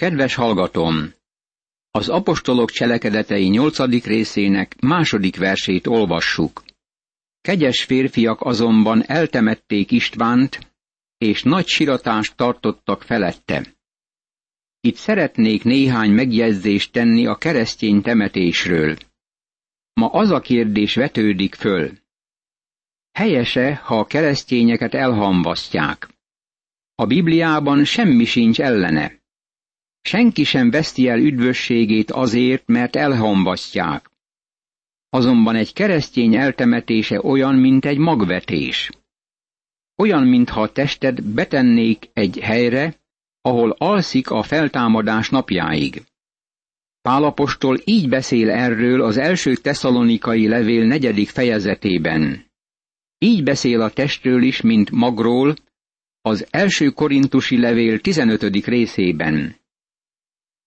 Kedves hallgatom! Az apostolok cselekedetei nyolcadik részének második versét olvassuk. Kegyes férfiak azonban eltemették Istvánt, és nagy siratást tartottak felette. Itt szeretnék néhány megjegyzést tenni a keresztény temetésről. Ma az a kérdés vetődik föl. Helyese, ha a keresztényeket elhamvasztják? A Bibliában semmi sincs ellene. Senki sem veszti el üdvösségét azért, mert elhamvasztják. Azonban egy keresztény eltemetése olyan, mint egy magvetés. Olyan, mintha a tested betennék egy helyre, ahol alszik a feltámadás napjáig. Pálapostól így beszél erről az első tesszalonikai levél negyedik fejezetében. Így beszél a testről is, mint magról, az első korintusi levél 15. részében.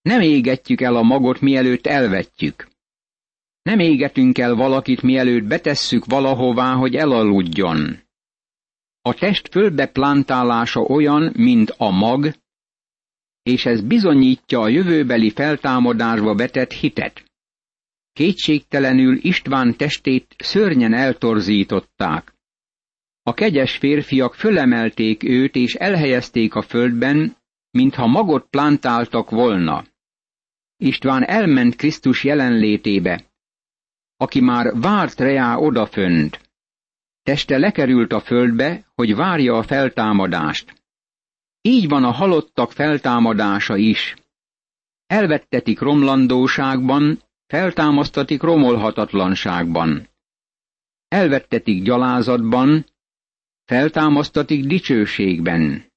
Nem égetjük el a magot, mielőtt elvetjük. Nem égetünk el valakit, mielőtt betesszük valahová, hogy elaludjon. A test földbeplantálása olyan, mint a mag, és ez bizonyítja a jövőbeli feltámadásba vetett hitet. Kétségtelenül István testét szörnyen eltorzították. A kegyes férfiak fölemelték őt és elhelyezték a földben, mintha magot plantáltak volna. István elment Krisztus jelenlétébe, aki már várt reá odafönt. Teste lekerült a földbe, hogy várja a feltámadást. Így van a halottak feltámadása is. Elvettetik romlandóságban, feltámasztatik romolhatatlanságban. Elvettetik gyalázatban, feltámasztatik dicsőségben.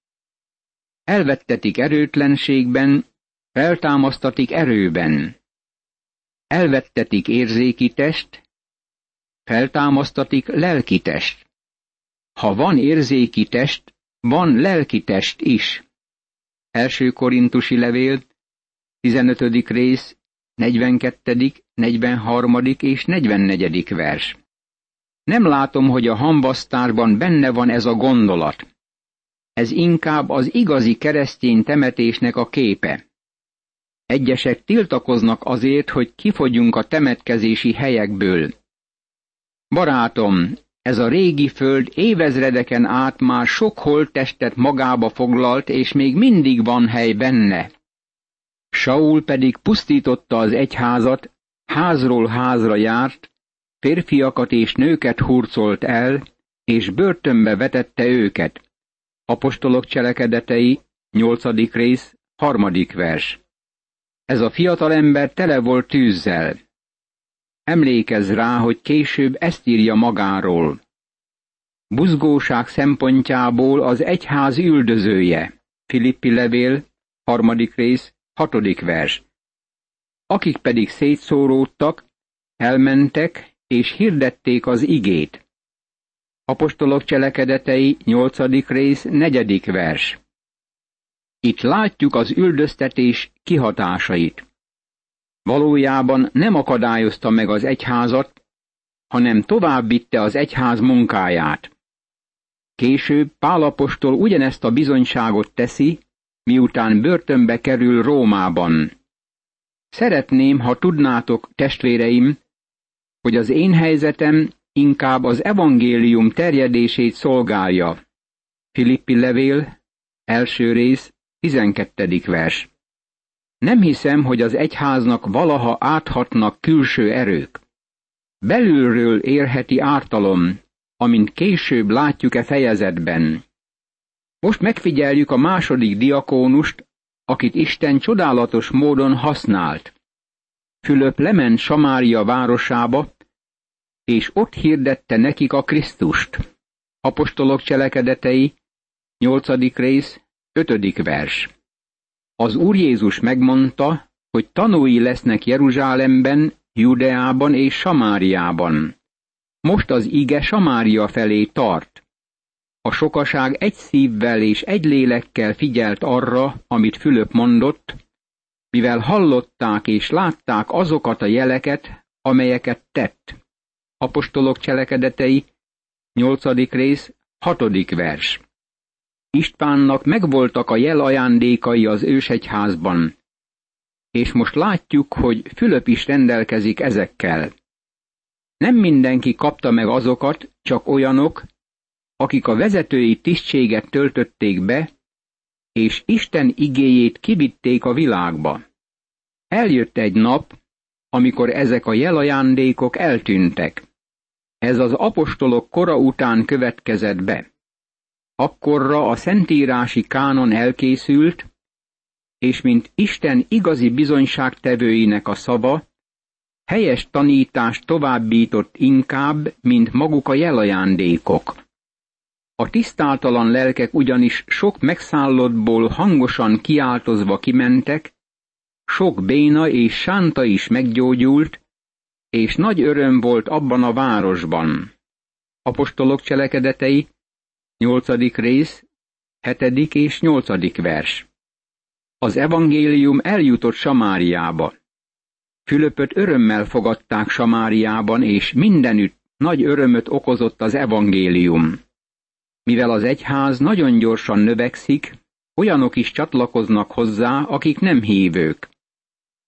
Elvettetik erőtlenségben, feltámasztatik erőben. Elvettetik érzéki test, feltámasztatik lelki test. Ha van érzéki test, van lelki test is. Első korintusi levél, 15. rész, 42., 43. és 44. vers. Nem látom, hogy a hambasztárban benne van ez a gondolat. Ez inkább az igazi keresztény temetésnek a képe. Egyesek tiltakoznak azért, hogy kifogyjunk a temetkezési helyekből. Barátom, ez a régi föld évezredeken át már sok holttestet magába foglalt, és még mindig van hely benne. Saul pedig pusztította az egyházat, házról házra járt, férfiakat és nőket hurcolt el, és börtönbe vetette őket. Apostolok cselekedetei, nyolcadik rész, harmadik vers. Ez a fiatal ember tele volt tűzzel. Emlékezz rá, hogy később ezt írja magáról. Buzgóság szempontjából az egyház üldözője. Filippi levél, harmadik rész, hatodik vers. Akik pedig szétszóródtak, elmentek és hirdették az igét. Apostolok cselekedetei, nyolcadik rész, negyedik vers. Itt látjuk az üldöztetés kihatásait. Valójában nem akadályozta meg az egyházat, hanem tovább vitte az egyház munkáját. Később Pálapostól ugyanezt a bizonyságot teszi, miután börtönbe kerül Rómában. Szeretném, ha tudnátok, testvéreim, hogy az én helyzetem inkább az evangélium terjedését szolgálja. Filippi levél, első rész, 12. vers. Nem hiszem, hogy az egyháznak valaha áthatnak külső erők. Belülről érheti ártalom, amint később látjuk-e fejezetben. Most megfigyeljük a második diakónust, akit Isten csodálatos módon használt. Fülöp lement Samária városába, és ott hirdette nekik a Krisztust. Apostolok cselekedetei, 8. rész, 5. vers. Az Úr Jézus megmondta, hogy tanúi lesznek Jeruzsálemben, Judeában és Samáriában. Most az ige Samária felé tart. A sokaság egy szívvel és egy lélekkel figyelt arra, amit Fülöp mondott, mivel hallották és látták azokat a jeleket, amelyeket tett. Apostolok cselekedetei, 8. rész, 6. vers. Istvánnak megvoltak a jel ajándékai az ősegyházban, és most látjuk, hogy Fülöp is rendelkezik ezekkel. Nem mindenki kapta meg azokat, csak olyanok, akik a vezetői tisztséget töltötték be, és Isten igéjét kivitték a világba. Eljött egy nap, amikor ezek a jelajándékok eltűntek. Ez az apostolok kora után következett be. Akkorra a szentírási kánon elkészült, és mint Isten igazi bizonyságtevőinek a szava, helyes tanítást továbbított inkább, mint maguk a jelajándékok. A tisztátalan lelkek ugyanis sok megszállottból hangosan kiáltozva kimentek, sok béna és sánta is meggyógyult, és nagy öröm volt abban a városban. Apostolok cselekedetei, nyolcadik rész, hetedik és nyolcadik vers. Az evangélium eljutott Samáriába. Fülöpöt örömmel fogadták Samáriában, és mindenütt nagy örömöt okozott az evangélium. Mivel az egyház nagyon gyorsan növekszik, olyanok is csatlakoznak hozzá, akik nem hívők.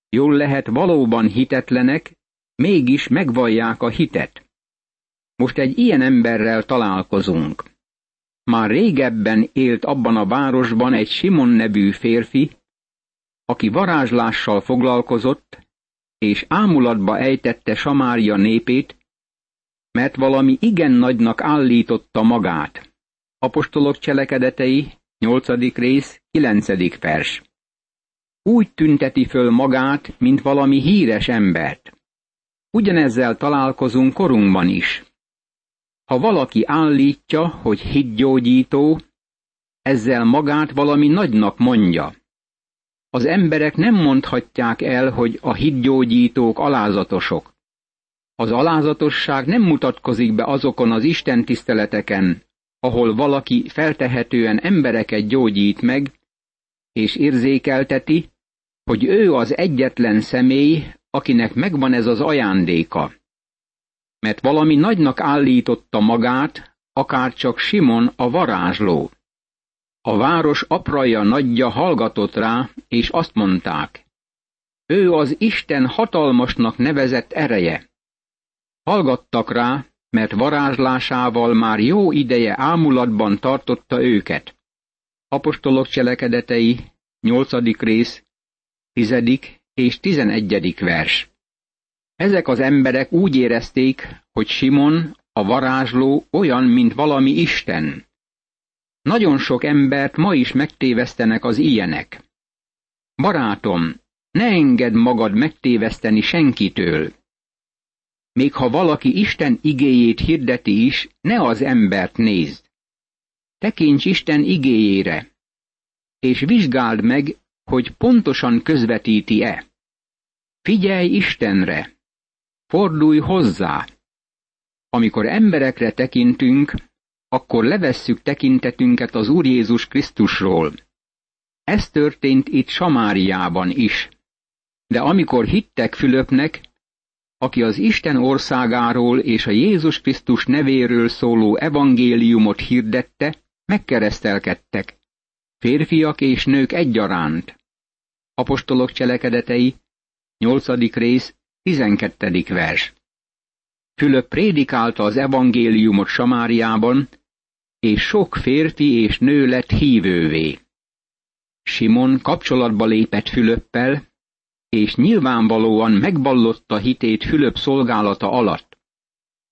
Jól lehet valóban hitetlenek, mégis megvallják a hitet. Most egy ilyen emberrel találkozunk. Már régebben élt abban a városban egy Simon nevű férfi, aki varázslással foglalkozott, és ámulatba ejtette Samária népét, mert valami igen nagynak állította magát. Apostolok cselekedetei, 8. rész, 9. vers. Úgy tünteti föl magát, mint valami híres embert. Ugyanezzel találkozunk korunkban is. Ha valaki állítja, hogy hitgyógyító, ezzel magát valami nagynak mondja. Az emberek nem mondhatják el, hogy a hitgyógyítók alázatosok. Az alázatosság nem mutatkozik be azokon az Isten tiszteleteken, ahol valaki feltehetően embereket gyógyít meg, és érzékelteti, hogy ő az egyetlen személy, akinek megvan ez az ajándéka. Mert valami nagynak állította magát, akár csak Simon a varázsló. A város apraja nagyja hallgatott rá, és azt mondták, ő az Isten hatalmasnak nevezett ereje. Hallgattak rá, mert varázslásával már jó ideje ámulatban tartotta őket. Apostolok cselekedetei, 8. rész, 10. és 11. vers. Ezek az emberek úgy érezték, hogy Simon, a varázsló olyan, mint valami Isten. Nagyon sok embert ma is megtévesztenek az ilyenek. Barátom, ne engedd magad megtéveszteni senkitől. Még ha valaki Isten igéjét hirdeti is, ne az embert nézd. Tekints Isten igéjére, és vizsgáld meg, hogy pontosan közvetíti-e. Figyelj Istenre, fordulj hozzá. Amikor emberekre tekintünk, akkor levesszük tekintetünket az Úr Jézus Krisztusról. Ez történt itt Samáriában is. De amikor hittek Fülöpnek, aki az Isten országáról és a Jézus Krisztus nevéről szóló evangéliumot hirdette, megkeresztelkedtek, férfiak és nők egyaránt. Apostolok cselekedetei, 8. rész, 12. vers. Fülöp prédikálta az evangéliumot Samáriában, és sok férfi és nő lett hívővé. Simon kapcsolatba lépett Fülöppel, és nyilvánvalóan megballotta hitét Fülöp szolgálata alatt.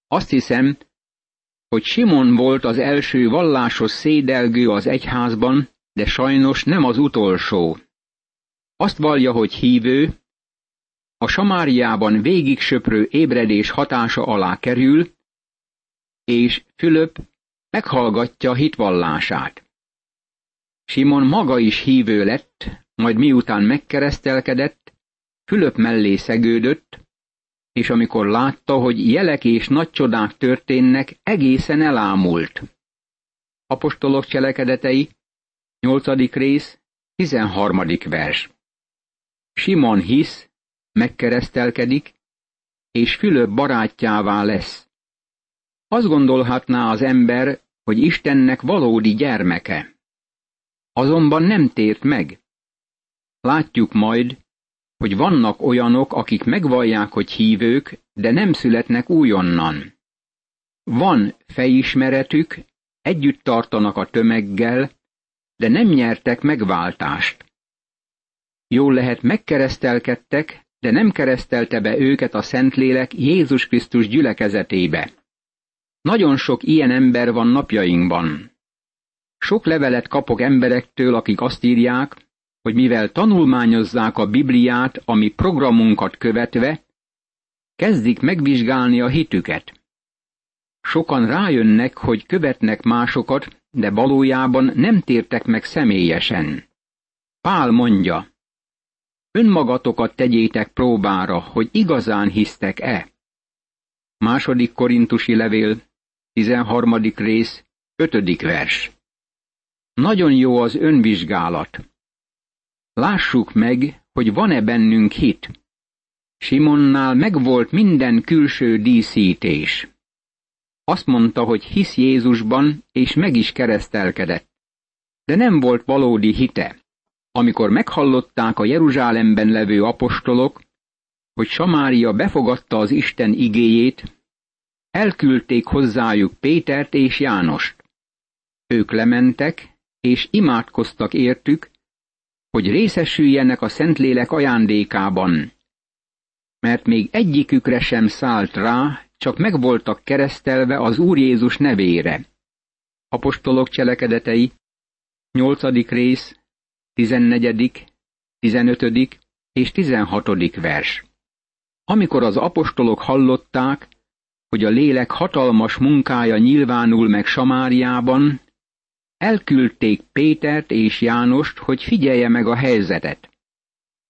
Azt hiszem, hogy Simon volt az első vallásos szédelgő az egyházban, de sajnos nem az utolsó. Azt vallja, hogy hívő, a Samáriában végig söprő ébredés hatása alá kerül, és Fülöp meghallgatja hitvallását. Simon maga is hívő lett, majd miután megkeresztelkedett, Fülöp mellé szegődött, és amikor látta, hogy jelek és nagy csodák történnek, egészen elámult. Apostolok cselekedetei, 8. rész, 13. vers. Simon hisz, megkeresztelkedik, és Fülöp barátjává lesz. Azt gondolhatná az ember, hogy Istennek valódi gyermeke. Azonban nem tért meg. Látjuk majd, hogy vannak olyanok, akik megvallják, hogy hívők, de nem születnek újonnan. Van fejismeretük, együtt tartanak a tömeggel, de nem nyertek megváltást. Jól lehet megkeresztelkedtek, de nem keresztelte be őket a Szentlélek Jézus Krisztus gyülekezetébe. Nagyon sok ilyen ember van napjainkban. Sok levelet kapok emberektől, akik azt írják, hogy mivel tanulmányozzák a Bibliát, ami programunkat követve, kezdik megvizsgálni a hitüket. Sokan rájönnek, hogy követnek másokat, de valójában nem tértek meg személyesen. Pál mondja, önmagatokat tegyétek próbára, hogy igazán hisztek-e. Második korintusi levél, 13. rész, 5. vers. Nagyon jó az önvizsgálat. Lássuk meg, hogy van-e bennünk hit. Simonnál megvolt minden külső díszítés. Azt mondta, hogy hisz Jézusban, és meg is keresztelkedett. De nem volt valódi hite. Amikor meghallották a Jeruzsálemben levő apostolok, hogy Samária befogadta az Isten igéjét, elküldték hozzájuk Pétert és Jánost. Ők lementek, és imádkoztak értük, hogy részesüljenek a Szentlélek ajándékában, mert még egyikükre sem szállt rá, csak meg voltak keresztelve az Úr Jézus nevére. Apostolok cselekedetei, 8. rész, 14., 15. és 16. vers. Amikor az apostolok hallották, hogy a lélek hatalmas munkája nyilvánul meg Samáriában, elküldték Pétert és Jánost, hogy figyelje meg a helyzetet.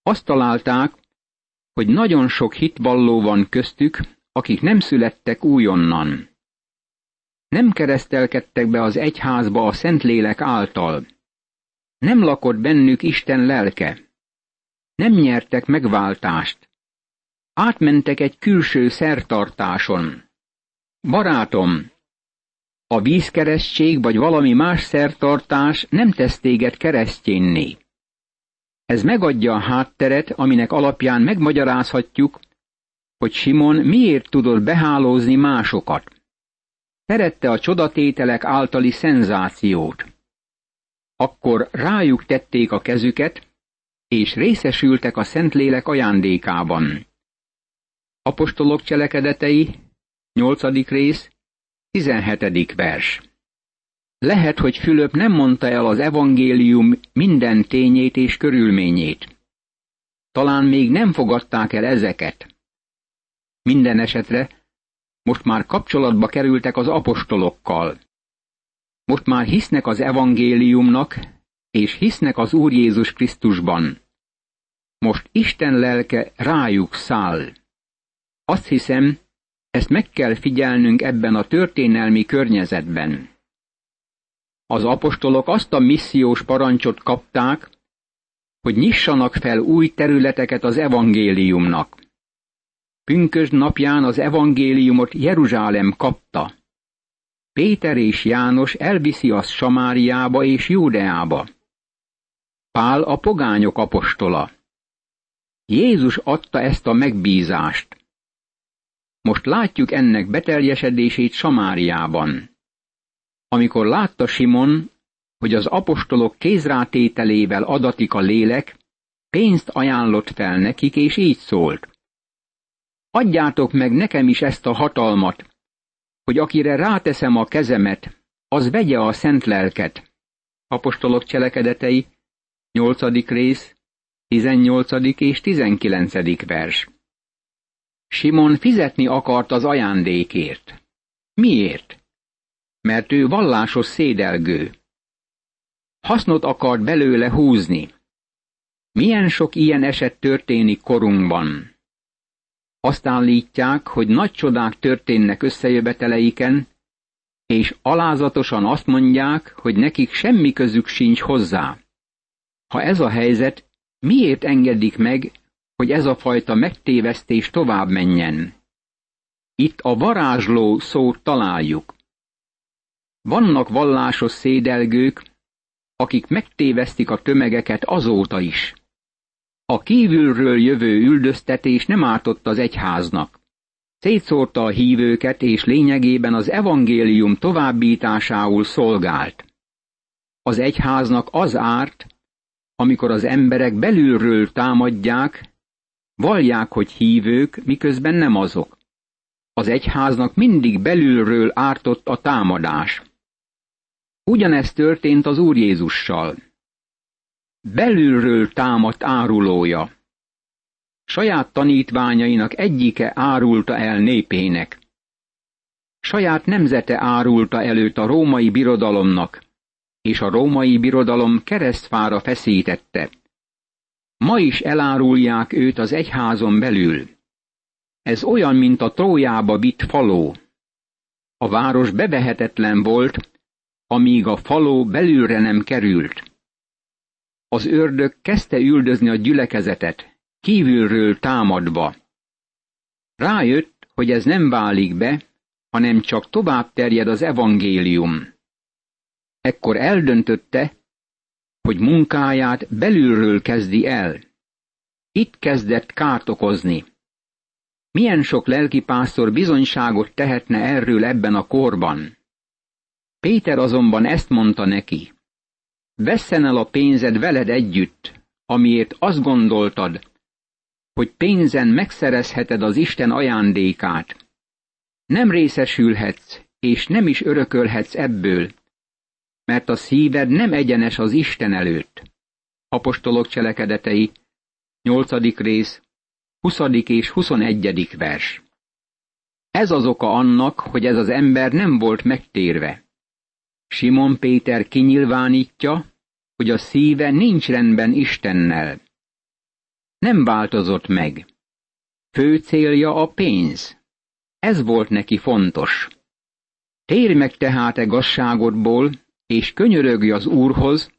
Azt találták, hogy nagyon sok hitvalló van köztük, akik nem születtek újonnan. Nem keresztelkedtek be az egyházba a Szentlélek által. Nem lakott bennük Isten lelke. Nem nyertek megváltást. Átmentek egy külső szertartáson. Barátom, a vízkeresztség vagy valami más szertartás nem tesz téged keresztjénné. Ez megadja a hátteret, aminek alapján megmagyarázhatjuk, hogy Simon miért tudott behálózni másokat. Szerette a csodatételek általi szenzációt. Akkor rájuk tették a kezüket, és részesültek a Szentlélek ajándékában. Apostolok cselekedetei, 8. rész, 17. vers. Lehet, hogy Fülöp nem mondta el az evangélium minden tényét és körülményét. Talán még nem fogadták el ezeket. Minden esetre most már kapcsolatba kerültek az apostolokkal. Most már hisznek az evangéliumnak, és hisznek az Úr Jézus Krisztusban. Most Isten lelke rájuk száll. Azt hiszem, ezt meg kell figyelnünk ebben a történelmi környezetben. Az apostolok azt a missziós parancsot kapták, hogy nyissanak fel új területeket az evangéliumnak. Pünkösd napján az evangéliumot Jeruzsálem kapta. Péter és János elviszi azt Samáriába és Júdeába. Pál a pogányok apostola. Jézus adta ezt a megbízást. Most látjuk ennek beteljesedését Samáriában. Amikor látta Simon, hogy az apostolok kézrátételével adatik a lélek, pénzt ajánlott fel nekik, és így szólt. Adjátok meg nekem is ezt a hatalmat, hogy akire ráteszem a kezemet, az vegye a szent lelket. Apostolok cselekedetei, 8. rész, 18. és 19. vers. Simon fizetni akart az ajándékért. Miért? Mert ő vallásos szédelgő. Hasznot akart belőle húzni. Milyen sok ilyen eset történik korunkban. Azt állítják, hogy nagy csodák történnek összejöveteleiken, és alázatosan azt mondják, hogy nekik semmi közük sincs hozzá. Ha ez a helyzet, miért engedik meg, hogy ez a fajta megtévesztés tovább menjen? Itt a varázsló szót találjuk. Vannak vallásos szédelgők, akik megtévesztik a tömegeket azóta is. A kívülről jövő üldöztetés nem ártott az egyháznak. Szétszórta a hívőket, és lényegében az evangélium továbbításául szolgált. Az egyháznak az árt, amikor az emberek belülről támadják, vallják, hogy hívők, miközben nem azok. Az egyháznak mindig belülről ártott a támadás. Ugyanezt történt az Úr Jézussal. Belülről támadt árulója. Saját tanítványainak egyike árulta el népének. Saját nemzete árulta előtt a római birodalomnak, és a római birodalom keresztfára feszítette. Ma is elárulják őt az egyházon belül. Ez olyan, mint a Trójába vitt faló. A város bevehetetlen volt, amíg a faló belülre nem került. Az ördög kezdte üldözni a gyülekezetet, kívülről támadva. Rájött, hogy ez nem válik be, hanem csak tovább terjed az evangélium. Ekkor eldöntötte, hogy munkáját belülről kezdi el. Itt kezdett kárt okozni. Milyen sok lelkipásztor bizonyságot tehetne erről ebben a korban? Péter azonban ezt mondta neki. Vesszen el a pénzed veled együtt, amiért azt gondoltad, hogy pénzen megszerezheted az Isten ajándékát. Nem részesülhetsz, és nem is örökölhetsz ebből, mert a szíved nem egyenes az Isten előtt. Apostolok cselekedetei, 8. rész, 20. és 21. vers. Ez az oka annak, hogy ez az ember nem volt megtérve. Simon Péter kinyilvánítja, hogy a szíve nincs rendben Istennel. Nem változott meg. Fő célja a pénz. Ez volt neki fontos. Térj meg tehát e gazságodból, és könyörögj az Úrhoz,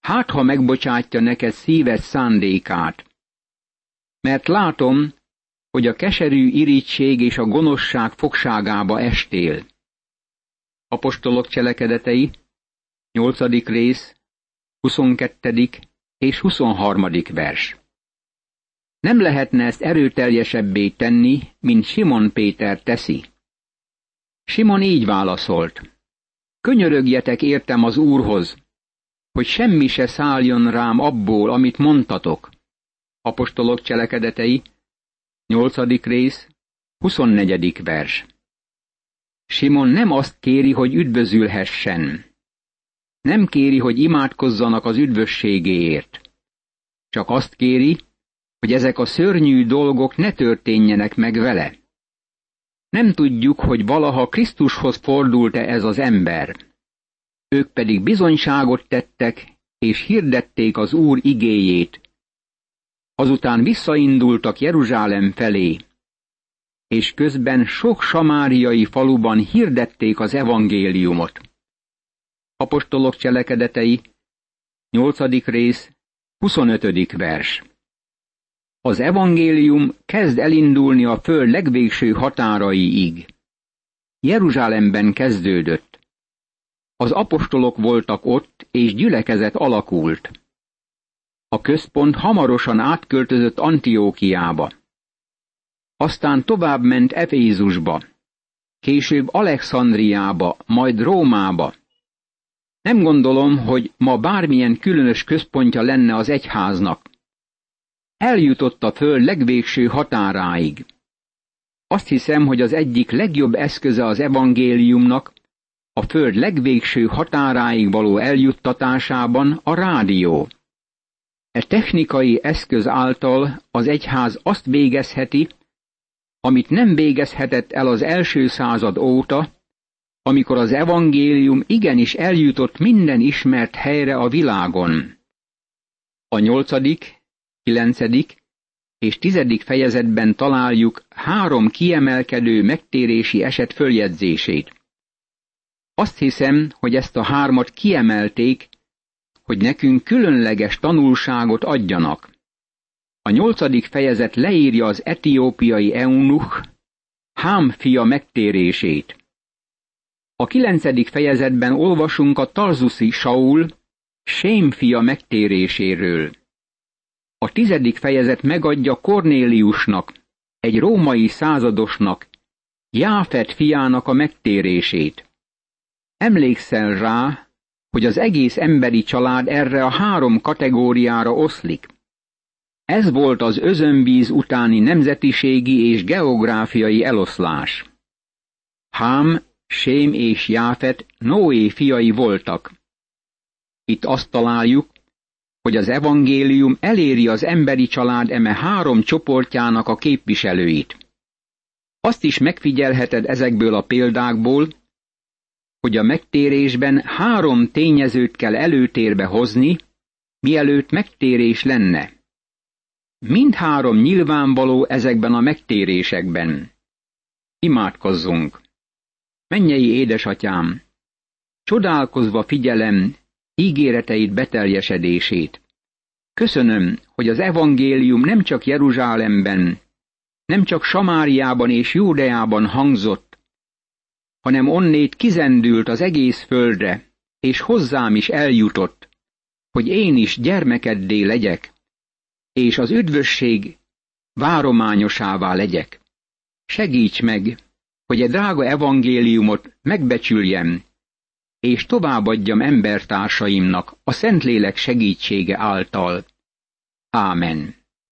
hát ha megbocsátja neked szíved szándékát. Mert látom, hogy a keserű irítség és a gonoszság fogságába estél. Apostolok cselekedetei, 8. rész, 22. és 23. vers. Nem lehetne ezt erőteljesebbé tenni, mint Simon Péter teszi. Simon így válaszolt. Könyörögjetek értem az Úrhoz, hogy semmi se szálljon rám abból, amit mondtatok. Apostolok cselekedetei, 8. rész, 24. vers. Simon nem azt kéri, hogy üdvözülhessen. Nem kéri, hogy imádkozzanak az üdvösségéért. Csak azt kéri, hogy ezek a szörnyű dolgok ne történjenek meg vele. Nem tudjuk, hogy valaha Krisztushoz fordult-e ez az ember. Ők pedig bizonyságot tettek, és hirdették az Úr igéjét. Azután visszaindultak Jeruzsálem felé, és közben sok samáriai faluban hirdették az evangéliumot. Apostolok cselekedetei, 8. rész, 25. vers. Az evangélium kezd elindulni a föld legvégső határaiig. Jeruzsálemben kezdődött. Az apostolok voltak ott, és gyülekezet alakult. A központ hamarosan átköltözött Antiókiába. Aztán tovább ment Efézusba, később Alexandriába, majd Rómába. Nem gondolom, hogy ma bármilyen különös központja lenne az egyháznak eljutott a föld legvégső határáig. Azt hiszem, hogy az egyik legjobb eszköze az evangéliumnak a föld legvégső határáig való eljuttatásában a rádió. E technikai eszköz által az egyház azt végezheti, amit nem végezhetett el az első század óta, amikor az evangélium igenis eljutott minden ismert helyre a világon. A nyolcadik, 9. és 10. fejezetben találjuk három kiemelkedő megtérési eset följegyzését. Azt hiszem, hogy ezt a hármat kiemelték, hogy nekünk különleges tanulságot adjanak. A nyolcadik fejezet leírja az etiópiai eunuch, Hám fia megtérését. A kilencedik fejezetben olvasunk a Tarzuszi Saul, Sém fia megtéréséről. A tizedik fejezet megadja Kornéliusnak, egy római századosnak, Jáfet fiának a megtérését. Emlékszel rá, hogy az egész emberi család erre a három kategóriára oszlik. Ez volt az özönvíz utáni nemzetiségi és geográfiai eloszlás. Hám, Sém és Jáfet Noé fiai voltak. Itt azt találjuk, hogy az evangélium eléri az emberi család eme három csoportjának a képviselőit. Azt is megfigyelheted ezekből a példákból, hogy a megtérésben három tényezőt kell előtérbe hozni, mielőtt megtérés lenne. Mindhárom nyilvánvaló ezekben a megtérésekben. Imádkozzunk! Mennyei édesatyám! Csodálkozva figyelem ígéreteid beteljesedését. Köszönöm, hogy az evangélium nem csak Jeruzsálemben, nem csak Samáriában és Júdeában hangzott, hanem onnét kizendült az egész földre, és hozzám is eljutott, hogy én is gyermekeddé legyek, és az üdvösség várományosává legyek. Segíts meg, hogy egy drága evangéliumot megbecsüljem, és továbbadjam embertársaimnak a Szentlélek segítsége által. Ámen.